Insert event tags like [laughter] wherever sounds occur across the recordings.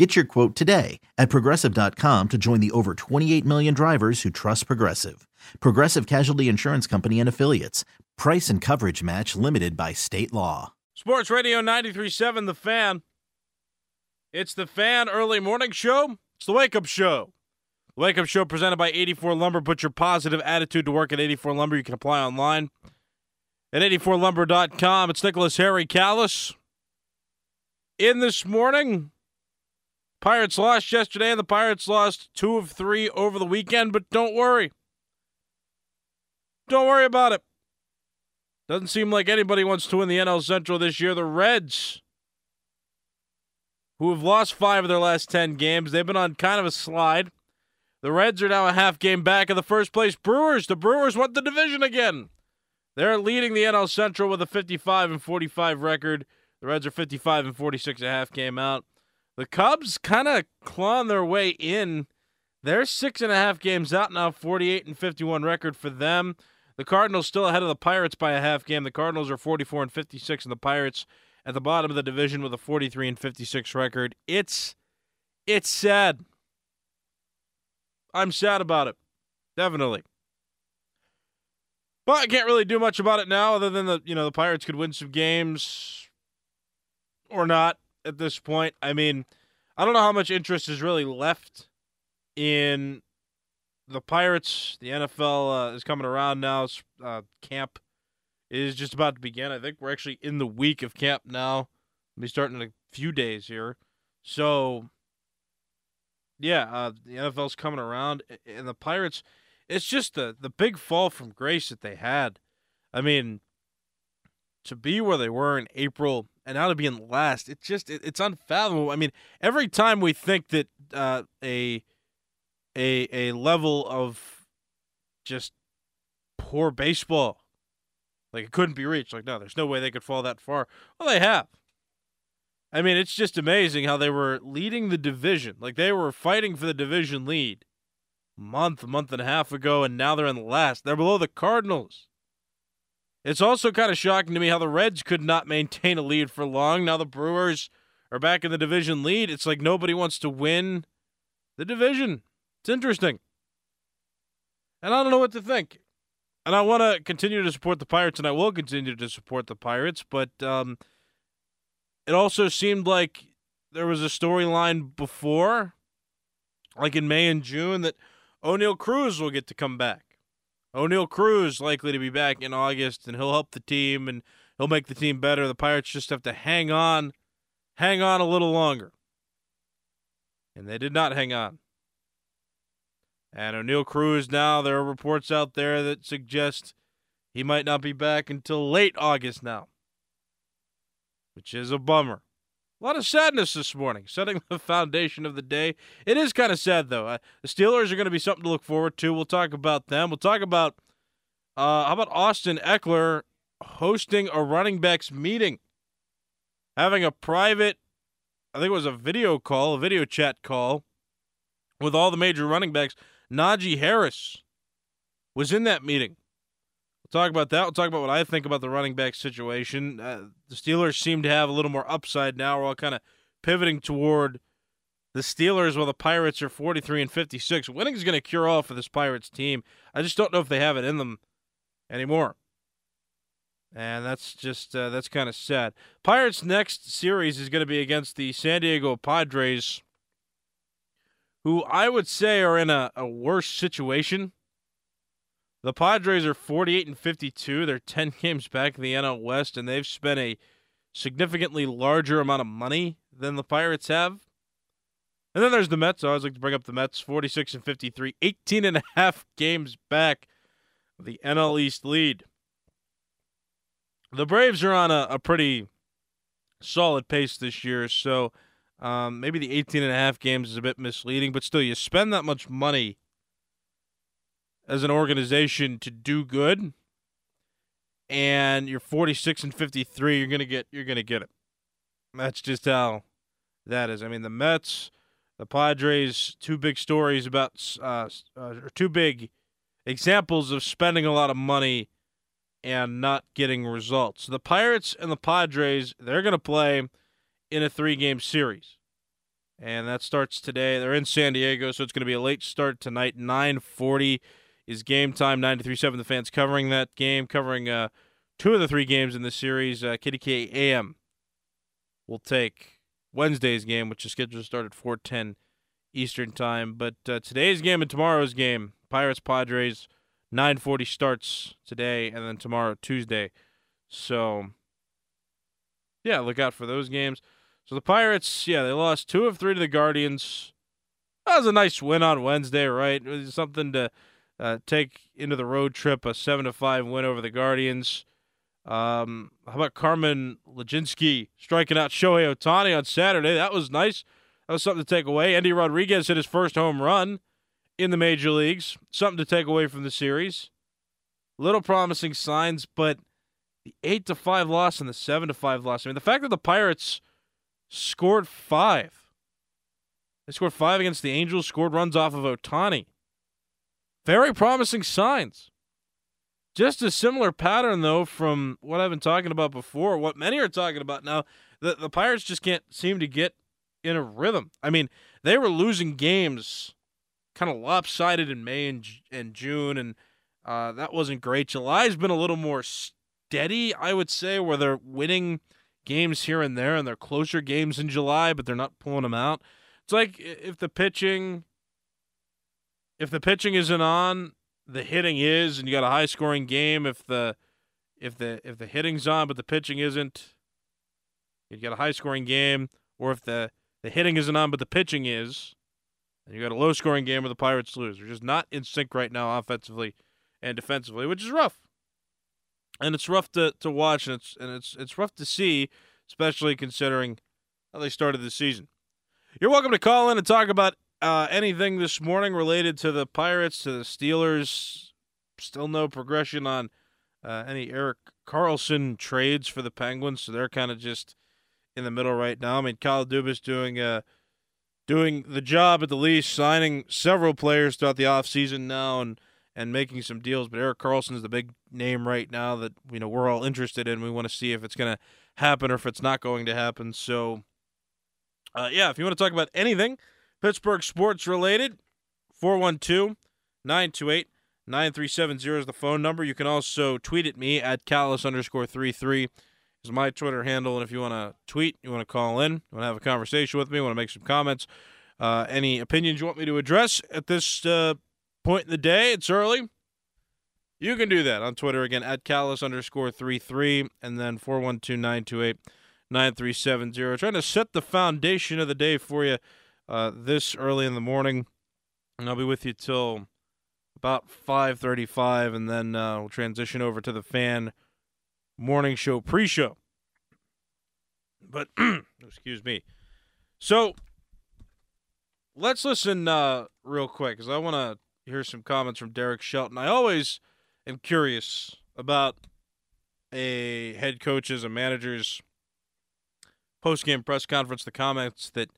Get your quote today at progressive.com to join the over 28 million drivers who trust Progressive. Progressive Casualty Insurance Company and Affiliates. Price and coverage match limited by state law. Sports Radio 937 The Fan. It's the Fan Early Morning Show. It's the Wake Up Show. The Wake Up Show presented by 84 Lumber. Put your positive attitude to work at 84 Lumber. You can apply online at 84lumber.com. It's Nicholas Harry Callas. In this morning, Pirates lost yesterday, and the Pirates lost two of three over the weekend, but don't worry. Don't worry about it. Doesn't seem like anybody wants to win the NL Central this year. The Reds, who have lost five of their last 10 games, they've been on kind of a slide. The Reds are now a half game back of the first place Brewers. The Brewers won the division again. They're leading the NL Central with a 55 and 45 record. The Reds are 55 and 46 a half game out. The Cubs kind of clawing their way in. They're six and a half games out now, 48 and 51 record for them. The Cardinals still ahead of the Pirates by a half game. The Cardinals are 44 and 56, and the Pirates at the bottom of the division with a 43 and 56 record. It's it's sad. I'm sad about it. Definitely. But I can't really do much about it now other than the you know the Pirates could win some games or not at this point. I mean, I don't know how much interest is really left in the Pirates. The NFL uh, is coming around now. Uh, camp is just about to begin. I think we're actually in the week of camp now. We'll be starting in a few days here. So, yeah, uh, the NFL's coming around, and the Pirates. It's just the the big fall from grace that they had. I mean, to be where they were in April and now to be in last, it's just it, it's unfathomable. I mean, every time we think that uh, a a a level of just poor baseball, like it couldn't be reached, like no, there's no way they could fall that far. Well, they have. I mean, it's just amazing how they were leading the division, like they were fighting for the division lead, month, month and a half ago, and now they're in last. They're below the Cardinals. It's also kind of shocking to me how the Reds could not maintain a lead for long. Now the Brewers are back in the division lead. It's like nobody wants to win the division. It's interesting. And I don't know what to think. And I want to continue to support the Pirates, and I will continue to support the Pirates, but um, it also seemed like there was a storyline before, like in May and June, that Oneil Cruz will get to come back. Oneil Cruz likely to be back in August, and he'll help the team and he'll make the team better. The Pirates just have to hang on, hang on a little longer. And they did not hang on. And Oneil Cruz now, there are reports out there that suggest he might not be back until late August now, which is a bummer. A lot of sadness this morning, setting the foundation of the day. It is kind of sad, though. Uh, the Steelers are going to be something to look forward to. We'll talk about them. We'll talk about uh, how about Austin Ekeler hosting a running backs meeting, having a private, I think it was a video call, a video chat call with all the major running backs. Najee Harris was in that meeting talk about that. We'll talk about what I think about the running back situation. Uh, the Steelers seem to have a little more upside now. We're all kind of pivoting toward the Steelers while the Pirates are 43 and 56. Winning is going to cure all for this Pirates team. I just don't know if they have it in them anymore. And that's just uh, that's kind of sad. Pirates' next series is going to be against the San Diego Padres, who I would say are in a, a worse situation The Padres are 48 and 52. They're 10 [laughs] games back in the NL West, and they've spent a significantly larger amount of money than the Pirates have. And then there's the Mets. I always like to bring up the Mets, 46 and 53, 18 and a half games back of the NL East lead. The Braves are on a, a pretty solid pace this year, so um, maybe the 18 and a half games is a bit misleading, but still, you spend that much money as an organization to do good, and you're 46 and 53, you're gonna get you're gonna get it. That's just how that is. I mean, the Mets, the Padres, two big stories about uh, uh, two big examples of spending a lot of money and not getting results. The Pirates and the Padres, they're going to play in a three game series. And that starts today. They're in San Diego, so it's going to be a late start tonight. 940 is game time. 93.7 The Fans covering that game, covering uh, two of the three games in the series. Uh, KDKA AM will take Wednesday's game, which is scheduled to start at 410 Eastern time. But uh, today's game and tomorrow's game, Pirates Padres, 9:40 starts today, and then tomorrow Tuesday. So yeah, look out for those games. So the Pirates, yeah, they lost two of three to the Guardians. That was a nice win on Wednesday, right? It was something to uh, take into the road trip, a seven to five win over the Guardians. Um, how about Carmen Mlodzinski striking out Shohei Ohtani on Saturday? That was nice. That was something to take away. Endy Rodriguez hit his first home run in the major leagues. Something to take away from the series. Little promising signs, but the eight to five loss and the seven to five loss. I mean, the fact that the Pirates scored five. They scored five against the Angels, scored runs off of Ohtani. Very promising signs. Just a similar pattern, though, from what I've been talking about before, what many are talking about now. The, the Pirates just can't seem to get in a rhythm. I mean, they were losing games kind of lopsided in May and, and June, and uh, that wasn't great. July's been a little more steady, I would say, where they're winning games here and there, and they're closer games in July, but they're not pulling them out. It's like if the pitching, if the pitching isn't on, the hitting is, and you got a high scoring game. If the if the if the hitting's on but the pitching isn't, you got a high scoring game. Or if the the hitting isn't on but the pitching is, and you got a low scoring game where the Pirates lose. They're just not in sync right now offensively and defensively, which is rough. And it's rough to, to watch and it's and it's it's rough to see, especially considering how they started the season. You're welcome to call in and talk about uh, anything this morning related to the Pirates, to the Steelers. Still no progression on uh, any Erik Karlsson trades for the Penguins, so they're kind of just in the middle right now. I mean, Kyle Dubas doing a doing the job at the least, signing several players throughout the offseason now and and making some deals. But Erik Karlsson is the big name right now that you know we're all interested in. We want to see if it's going to happen or if it's not going to happen. So, uh, yeah, if you want to talk about anything Pittsburgh sports related, 412 928 9370 is the phone number. You can also tweet at me at Callas underscore 33 is my Twitter handle. And if you want to tweet, you want to call in, you want to have a conversation with me, want to make some comments, uh, any opinions you want me to address at this uh, point in the day, it's early. You can do that on Twitter again at Callas underscore 33 and then 412 928 9370. Trying to set the foundation of the day for you uh, this early in the morning. And I'll be with you till about 5.35 and then uh, we'll transition over to the fan morning show pre-show. But [clears throat] excuse me. So let's listen uh, real quick because I want to hear some comments from Derek Shelton. I always am curious about a head coach's, and manager's post-game press conference, the comments that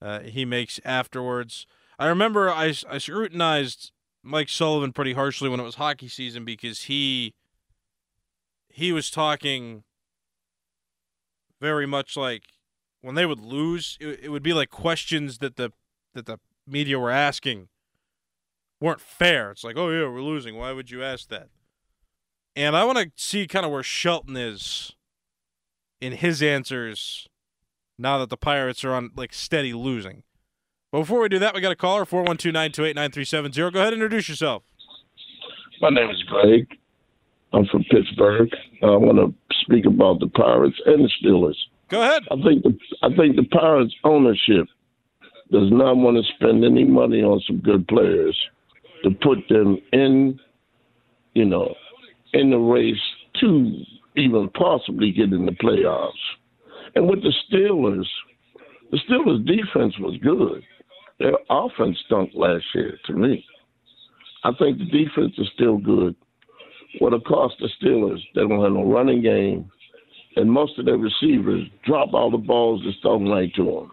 uh, he makes afterwards. I remember I, I scrutinized Mike Sullivan pretty harshly when it was hockey season because he he was talking very much like when they would lose, it, it would be like questions that the that the media were asking weren't fair. It's like, oh yeah, we're losing. Why would you ask that? And I want to see kind of where Shelton is in his answers now that the Pirates are on like steady losing. But before we do that, we got a caller 412 928 9370. Go ahead and introduce yourself. My name is Greg. I'm from Pittsburgh. I want to speak about the Pirates and the Steelers. Go ahead. I think the I think the Pirates ownership does not want to spend any money on some good players to put them in, you know, in the race to even possibly get in the playoffs. And with the Steelers, the Steelers' defense was good. Their offense stunk last year to me. I think the defense is still good. What it cost the Steelers, they don't have no running game, and most of their receivers drop all the balls that's thrown right to them.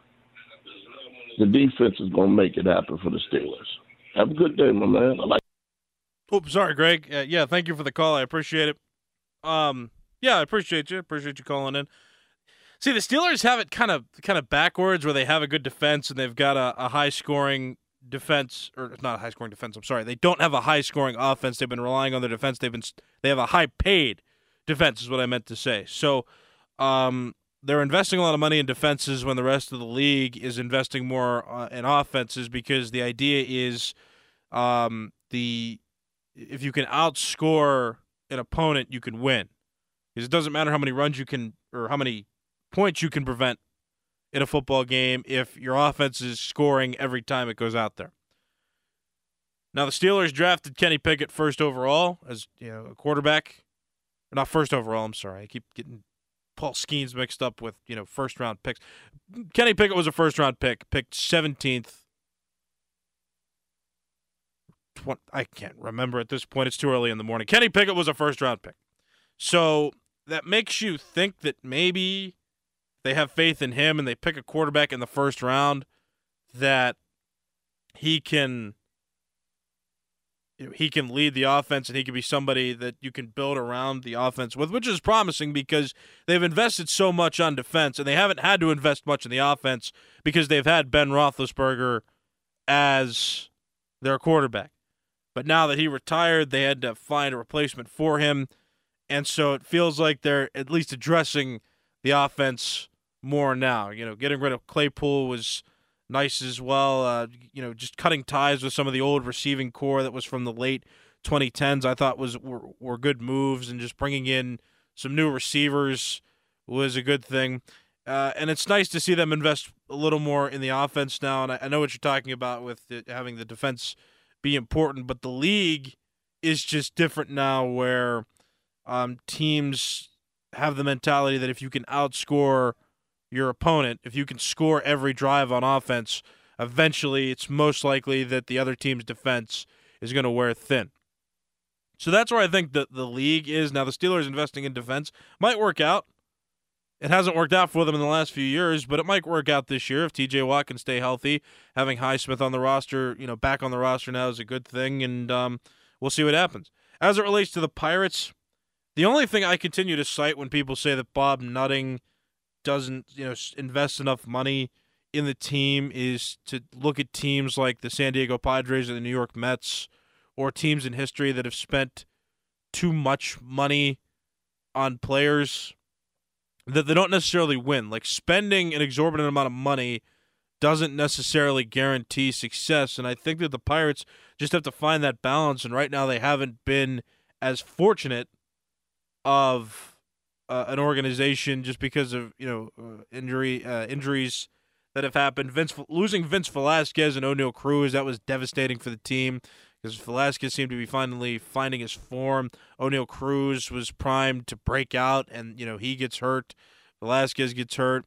The defense is going to make it happen for the Steelers. Have a good day, my man. I like. Oops, sorry, Greg. Uh, yeah, thank you for the call. I appreciate it. Um, yeah, I appreciate you. Appreciate you calling in. See, the Steelers have it kind of kind of backwards, where they have a good defense and they've got a, a high scoring defense, or it's not a high scoring defense. I'm sorry, they don't have a high scoring offense. They've been relying on their defense. They've been they have a high paid defense, is what I meant to say. So, um, they're investing a lot of money in defenses when the rest of the league is investing more uh, in offenses because the idea is, um, the if you can outscore an opponent, you can win. Because it doesn't matter how many runs you can or how many points you can prevent in a football game if your offense is scoring every time it goes out there. Now the Steelers drafted Kenny Pickett first overall as you know a quarterback, not first overall. I'm sorry, I keep getting Paul Skenes mixed up with you know first round picks. Kenny Pickett was a first round pick, picked 17th. I can't remember at this point. It's too early in the morning. Kenny Pickett was a first round pick, so that makes you think that maybe they have faith in him and they pick a quarterback in the first round that he can he can lead the offense and he can be somebody that you can build around the offense with, which is promising because they've invested so much on defense and they haven't had to invest much in the offense because they've had Ben Roethlisberger as their quarterback. But now that he retired, they had to find a replacement for him, and so it feels like they're at least addressing the offense more now. You know, getting rid of Claypool was nice as well. Uh, you know, just cutting ties with some of the old receiving corps that was from the late 2010s, I thought was were, were good moves, and just bringing in some new receivers was a good thing. Uh, and it's nice to see them invest a little more in the offense now. And I, I know what you're talking about with having the defense be important, but the league is just different now, where um, teams have the mentality that if you can outscore your opponent, if you can score every drive on offense, eventually it's most likely that the other team's defense is going to wear thin. So that's where I think that the league is now. The Steelers investing in defense might work out. It hasn't worked out for them in the last few years, but it might work out this year if T.J. Watt can stay healthy. Having Highsmith on the roster, you know, back on the roster now is a good thing, and um, we'll see what happens. As it relates to the Pirates, the only thing I continue to cite when people say that Bob Nutting – doesn't you know invest enough money in the team is to look at teams like the San Diego Padres or the New York Mets or teams in history that have spent too much money on players that they don't necessarily win. Like spending an exorbitant amount of money doesn't necessarily guarantee success. And I think that the Pirates just have to find that balance. And right now they haven't been as fortunate of uh, an organization just because of you know uh, injury uh, injuries that have happened. Vince losing Vince Velasquez and Oneil Cruz that was devastating for the team because Velasquez seemed to be finally finding his form. Oneil Cruz was primed to break out, and you know he gets hurt. Velasquez gets hurt.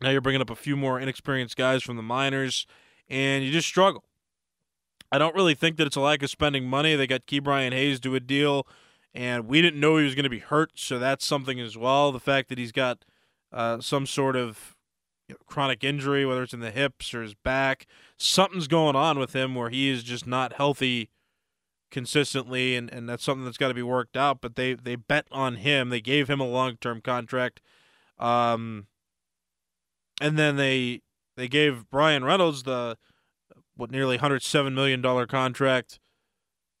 Now you're bringing up a few more inexperienced guys from the minors, and you just struggle. I don't really think that it's a lack of spending money. They got Ke'Bryan Hayes to a deal and we didn't know he was going to be hurt, so that's something as well. The fact that he's got uh, some sort of you know, chronic injury, whether it's in the hips or his back, something's going on with him where he is just not healthy consistently, and, and that's something that's got to be worked out. But they they bet on him. They gave him a long term contract, um, and then they they gave Bryan Reynolds the what nearly hundred seven million dollar contract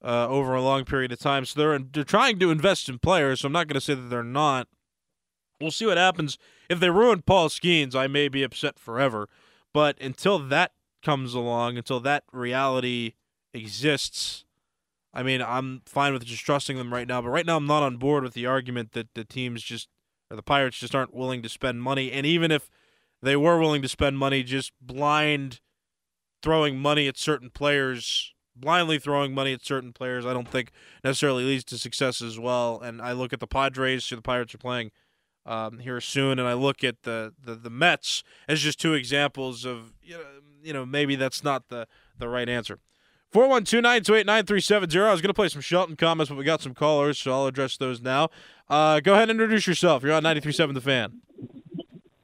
uh, over a long period of time. So they're they're trying to invest in players. So I'm not going to say that they're not. We'll see what happens. If they ruin Paul Skenes, I may be upset forever. But until that comes along, until that reality exists, I mean, I'm fine with just trusting them right now, but right now I'm not on board with the argument that the teams just or the Pirates just aren't willing to spend money. And even if they were willing to spend money, just blind throwing money at certain players, blindly throwing money at certain players, I don't think necessarily leads to success as well. And I look at the Padres, who the Pirates are playing um, here soon, and I look at the, the the Mets as just two examples of you know, you know maybe that's not the the right answer. 412-928-9370. I was going to play some Shelton comments, but we got some callers, so I'll address those now. Uh, go ahead and introduce yourself. You're on 93.7 The Fan.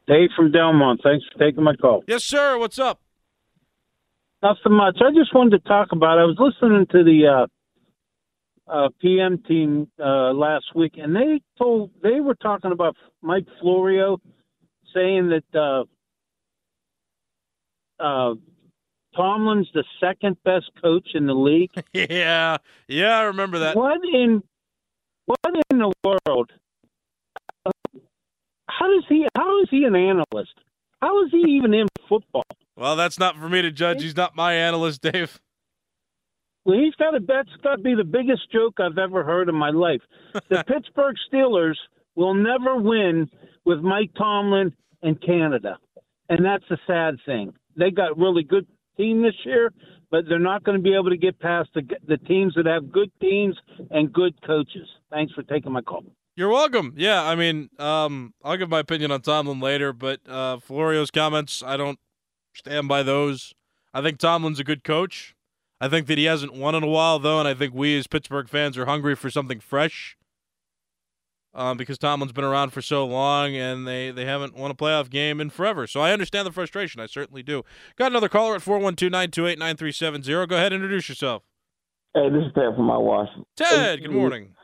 Dave from Delmont. Thanks for taking my call. Yes, sir. What's up? Not so much. I just wanted to talk about. I was listening to the uh, uh, PM team uh, last week, and they told they were talking about Mike Florio, saying that uh, uh, Tomlin's the second best coach in the league. [laughs] yeah, yeah, I remember that. What in what in the world? How does he? How is he an analyst? How is he even in football? Well, that's not for me to judge. He's not my analyst, Dave. Well, he's got to. That's got to be the biggest joke I've ever heard in my life. The [laughs] Pittsburgh Steelers will never win with Mike Tomlin and Canada, and that's a sad thing. They got really good team this year, but they're not going to be able to get past the the teams that have good teams and good coaches. Thanks for taking my call. You're welcome. Yeah, I mean, um, I'll give my opinion on Tomlin later, but uh, Florio's comments, I don't stand by those. I think Tomlin's a good coach. I think that he hasn't won in a while, though, and I think we as Pittsburgh fans are hungry for something fresh. Um, because Tomlin's been around for so long and they, they haven't won a playoff game in forever. So I understand the frustration. I certainly do. Got another caller at 412 928 9370. Go ahead and introduce yourself. Hey, this is Ted from my wife. Ted, good morning.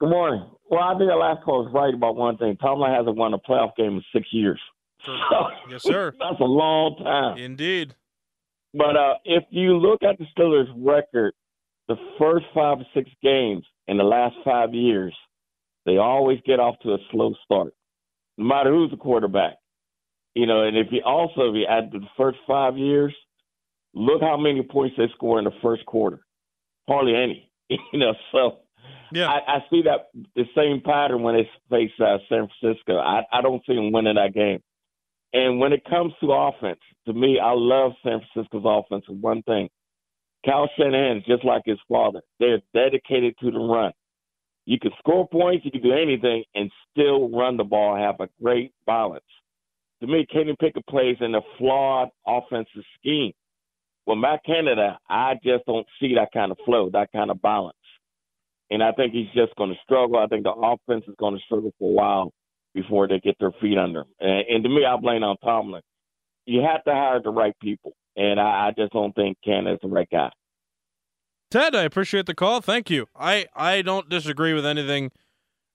Good morning. Well, I think the last call was right about one thing. Tomlin hasn't won a playoff game in six years. So, [laughs] yes, sir. That's a long time. Indeed. But uh, if you look at the Steelers' record, the first five or six games in the last five years, they always get off to a slow start, no matter who's the quarterback. You know, and if you also if you add the first five years, look how many points they score in the first quarter. Hardly any. [laughs] You know, so yeah, I, I see that the same pattern when they face uh, San Francisco. I, I don't see them winning that game. And when it comes to offense, to me, I love San Francisco's offense. One thing, Kyle Shanahan just like his father. They're dedicated to the run. You can score points, you can do anything, and still run the ball, have a great balance. To me, Kenny Pickett plays in a flawed offensive scheme. Well, Matt Canada, I just don't see that kind of flow, that kind of balance. And I think he's just going to struggle. I think the offense is going to struggle for a while before they get their feet under him. And, and to me, I blame on Tomlin. You have to hire the right people, and I, I just don't think Canada's the right guy. Ted, I appreciate the call. Thank you. I, I don't disagree with anything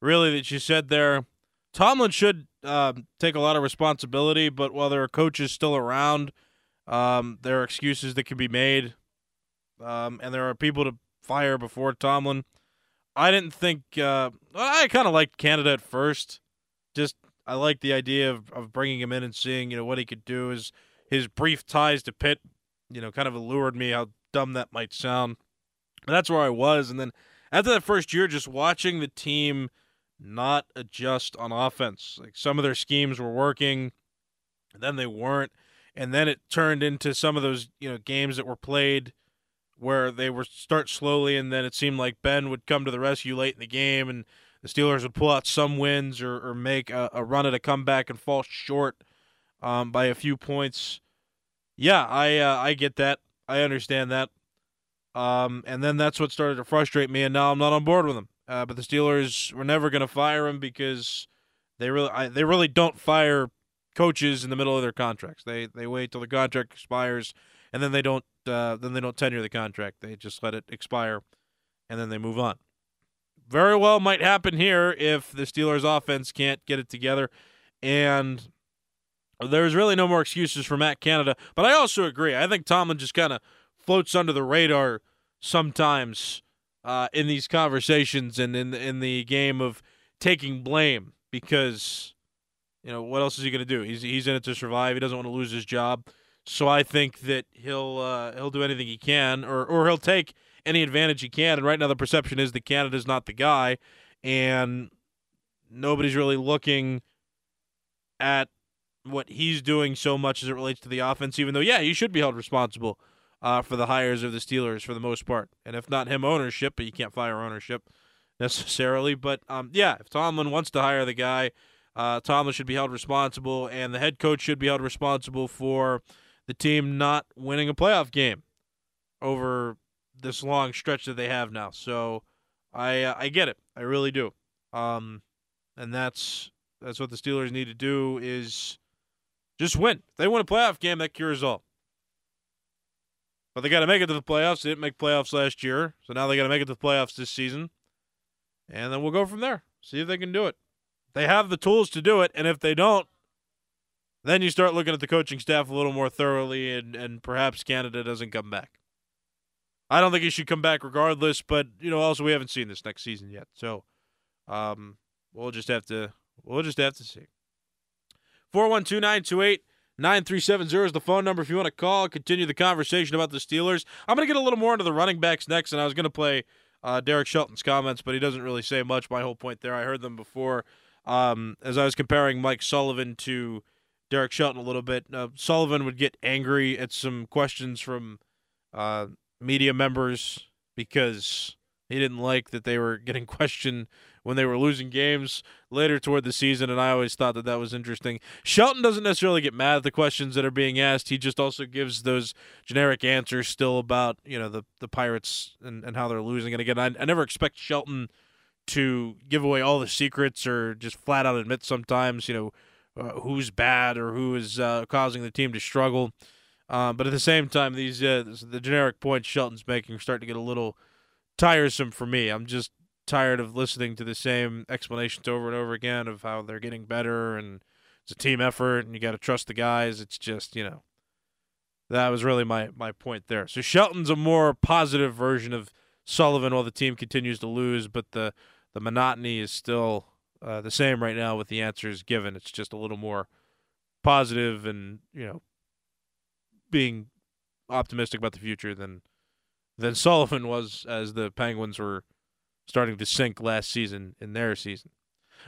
really that you said there. Tomlin should um, take a lot of responsibility, but while there are coaches still around, um, there are excuses that can be made, um, and there are people to fire before Tomlin. I didn't think uh, I kind of liked Canada at first. Just I like the idea of, of bringing him in and seeing you know what he could do. His his brief ties to Pitt, you know, kind of allured me. How dumb that might sound but that's where I was. And then after that first year, just watching the team not adjust on offense. Like some of their schemes were working, then they weren't. And then it turned into some of those, you know, games that were played where they were start slowly and then it seemed like Ben would come to the rescue late in the game and the Steelers would pull out some wins or, or make a, a run at a comeback and fall short um, by a few points. Yeah, I uh, I get that. I understand that. Um, and then that's what started to frustrate me, and now I'm not on board with him. Uh, but the Steelers were never going to fire him because they really I, they really don't fire coaches in the middle of their contracts. They they wait till the contract expires, and then they don't uh, then they don't tenure the contract. They just let it expire, and then they move on. Very well might happen here if the Steelers' offense can't get it together, and there's really no more excuses for Matt Canada. But I also agree. I think Tomlin just kind of floats under the radar sometimes uh, in these conversations and in in the game of taking blame because you know what else is he going to do? He's he's in it to survive. He doesn't want to lose his job. So I think that he'll uh, he'll do anything he can, or or he'll take any advantage he can. And right now, the perception is that Canada's not the guy, and nobody's really looking at what he's doing so much as it relates to the offense. Even though, yeah, he should be held responsible uh, for the hires of the Steelers for the most part, and if not him, ownership. But you can't fire ownership necessarily. But um, yeah, if Tomlin wants to hire the guy, uh, Tomlin should be held responsible, and the head coach should be held responsible for the team not winning a playoff game over this long stretch that they have now. So I uh, I get it, I really do. Um, and that's that's what the Steelers need to do is just win. If they win a playoff game, that cures all. But they got to make it to the playoffs. They didn't make playoffs last year, so now they got to make it to the playoffs this season, and then we'll go from there. See if they can do it. They have the tools to do it, and if they don't, then you start looking at the coaching staff a little more thoroughly, and, and perhaps Canada doesn't come back. I don't think he should come back regardless, but you know, also we haven't seen this next season yet, so um, we'll just have to we'll just have to see. Four one two nine two eight. 9370 is the phone number if you want to call, continue the conversation about the Steelers. I'm going to get a little more into the running backs next, and I was going to play uh, Derek Shelton's comments, but he doesn't really say much. My whole point there, I heard them before um, as I was comparing Mike Sullivan to Derek Shelton a little bit. Uh, Sullivan would get angry at some questions from uh, media members because he didn't like that they were getting [laughs] questioned when they were losing games later toward the season, and I always thought that that was interesting. Shelton doesn't necessarily get mad at the questions that are being asked. He just also gives those generic answers still about you know the the Pirates and, and how they're losing. And again, I, I never expect Shelton to give away all the secrets or just flat out admit sometimes you know uh, who's bad or who is uh, causing the team to struggle. Uh, but at the same time, these uh, the generic points Shelton's making are starting to get a little tiresome for me. I'm just tired of listening to the same explanations over and over again of how they're getting better and it's a team effort and you got to trust the guys. It's just, you know, that was really my, my point there. So Shelton's a more positive version of Sullivan while the team continues to lose, but the, the monotony is still uh, the same right now with the answers given. It's just a little more positive and, you know, being optimistic about the future than than Sullivan was as the Penguins were starting to sink last season in their season.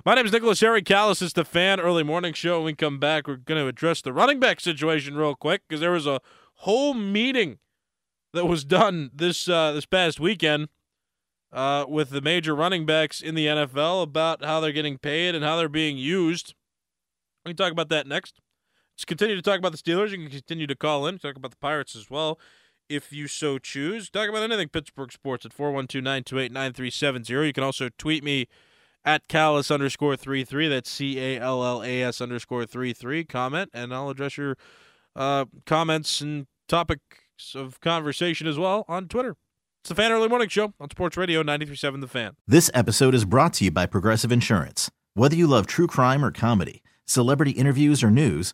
My name is Nicholas Harry Callas. It's the fan early morning show. When we come back, we're going to address the running back situation real quick because there was a whole meeting that was done this uh, this past weekend uh, with the major running backs in the NFL about how they're getting paid and how they're being used. We can talk about that next. Let's continue to talk about the Steelers. You can continue to call in, talk about the Pirates as well if you so choose. Talk about anything Pittsburgh sports at 412 928 9370. You can also tweet me at Callas underscore 33. That's C A L L A S underscore 33. Comment, and I'll address your uh, comments and topics of conversation as well on Twitter. It's the Fan Early Morning Show on Sports Radio 937 The Fan. This episode is brought to you by Progressive Insurance. Whether you love true crime or comedy, celebrity interviews or news,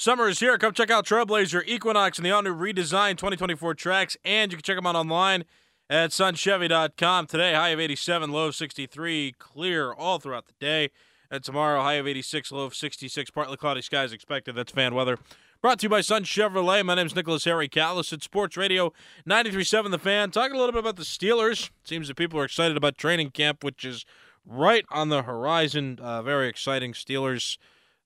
Summer is here. Come check out Trailblazer, Equinox, and the all-new redesigned 2024 Trax, and you can check them out online at sunchevy.com. Today, high of 87, low of 63, clear all throughout the day. And tomorrow, high of 86, low of 66, partly cloudy skies expected. That's fan weather. Brought to you by Sun Chevrolet. My name is Nicholas Harry Callas at Sports Radio 93.7 The Fan. Talking a little bit about the Steelers. Seems that people are excited about training camp, which is right on the horizon. Uh, very exciting. Steelers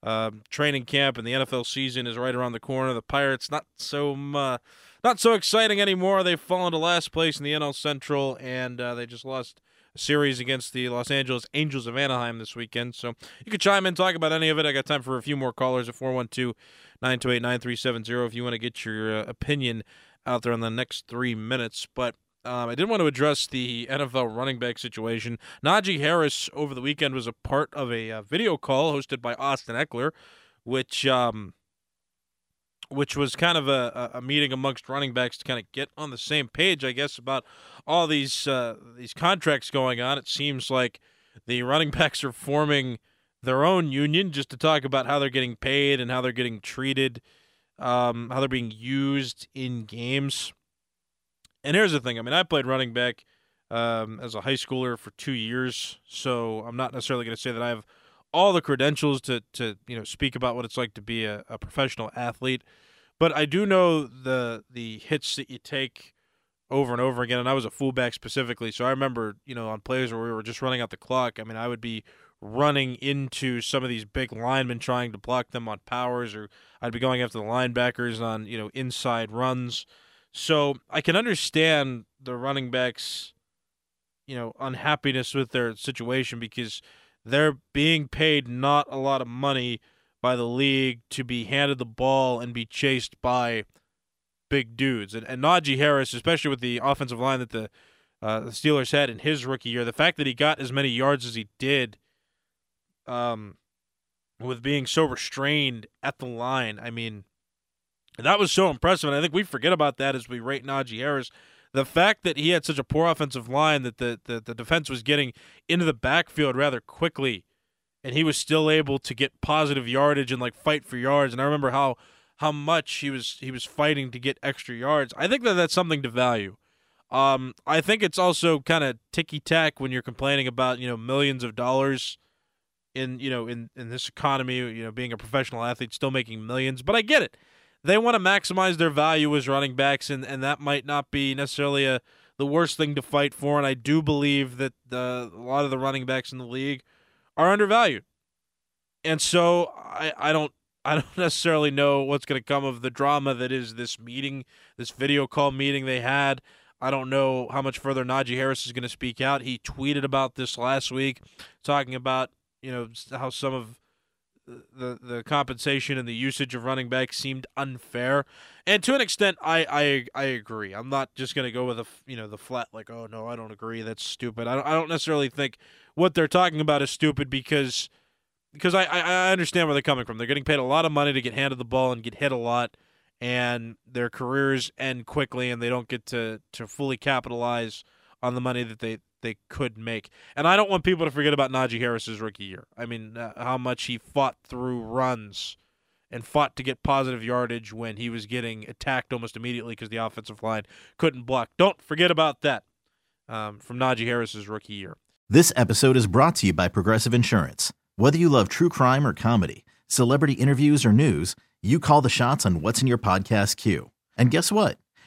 uh, training camp and the NFL season is right around the corner. The Pirates not so uh, not so exciting anymore. They've fallen to last place in the NL Central, and uh, they just lost a series against the Los Angeles Angels of Anaheim this weekend. So you could chime in, talk about any of it. I got time for a few more callers at 412 928 9370 if you want to get your uh, opinion out there in the next three minutes. But um, I did want to address the NFL running back situation. Najee Harris over the weekend was a part of a uh, video call hosted by Austin Ekeler, which um, which was kind of a, a meeting amongst running backs to kind of get on the same page, I guess, about all these uh, these contracts going on. It seems like the running [laughs] backs are forming their own union just to talk about how they're getting paid and how they're getting treated, um, how they're being used in games. And here's the thing: I mean, I played running back um, as a high schooler for two years, so I'm not necessarily going to say that I have all the credentials to to you know speak about what it's like to be a, a professional athlete. But I do know the the hits that you take over and over again. And I was a fullback specifically, so I remember you know on plays where we were just running out the clock. I mean, I would be running into some of these big linemen trying to block them on powers, or I'd be going after the linebackers on you know inside runs. So I can understand the running backs, you know, unhappiness with their situation because they're being paid not a lot of money by the league to be handed the ball and be chased by big dudes. And, and Najee Harris, especially with the offensive line that the, uh, the Steelers had in his rookie year, the fact that he got as many yards as he did um, with being so restrained at the line, I mean, that was so impressive. And I think we forget about that as we rate Najee Harris the fact that he had such a poor offensive line that the, the, the defense was getting into the backfield rather quickly and he was still able to get positive yardage and like fight for yards and I remember how how much he was he was fighting to get extra yards. I think that that's something to value. Um, I think it's also kind of ticky tack when you're complaining about you know millions of dollars in you know in in this economy. You know, being a professional athlete, still making millions. But I get it they want to maximize their value as running backs, and, and that might not be necessarily a the worst thing to fight for. And I do believe that the, a lot of the running backs in the league are undervalued, and so I, I don't [laughs] I don't necessarily know what's going to come of the drama that is this meeting, this video call meeting they had. I don't know how much further Najee Harris is going to speak out. He tweeted about this last week, talking about you know how some of the the compensation and the usage of running backs seemed unfair, and to an extent, I I, I agree. I'm not just gonna go with a you know the flat like oh no I don't agree that's stupid. I don't I don't necessarily think what they're talking about is stupid because because I I understand where they're coming from. They're getting paid a lot of money to get handed the ball and get hit a lot, and their careers end quickly, and they don't get to to fully capitalize on the money that they they could make. And I don't want people to forget about Najee Harris's rookie year. I mean, uh, how much he fought through runs and fought to get positive yardage when he was getting attacked almost immediately because the offensive line couldn't block. Don't forget about that um, from Najee Harris's rookie year. This episode is brought to you by Progressive Insurance. Whether you love true crime or comedy, celebrity interviews or news, you call the shots on what's in your podcast queue. And guess what?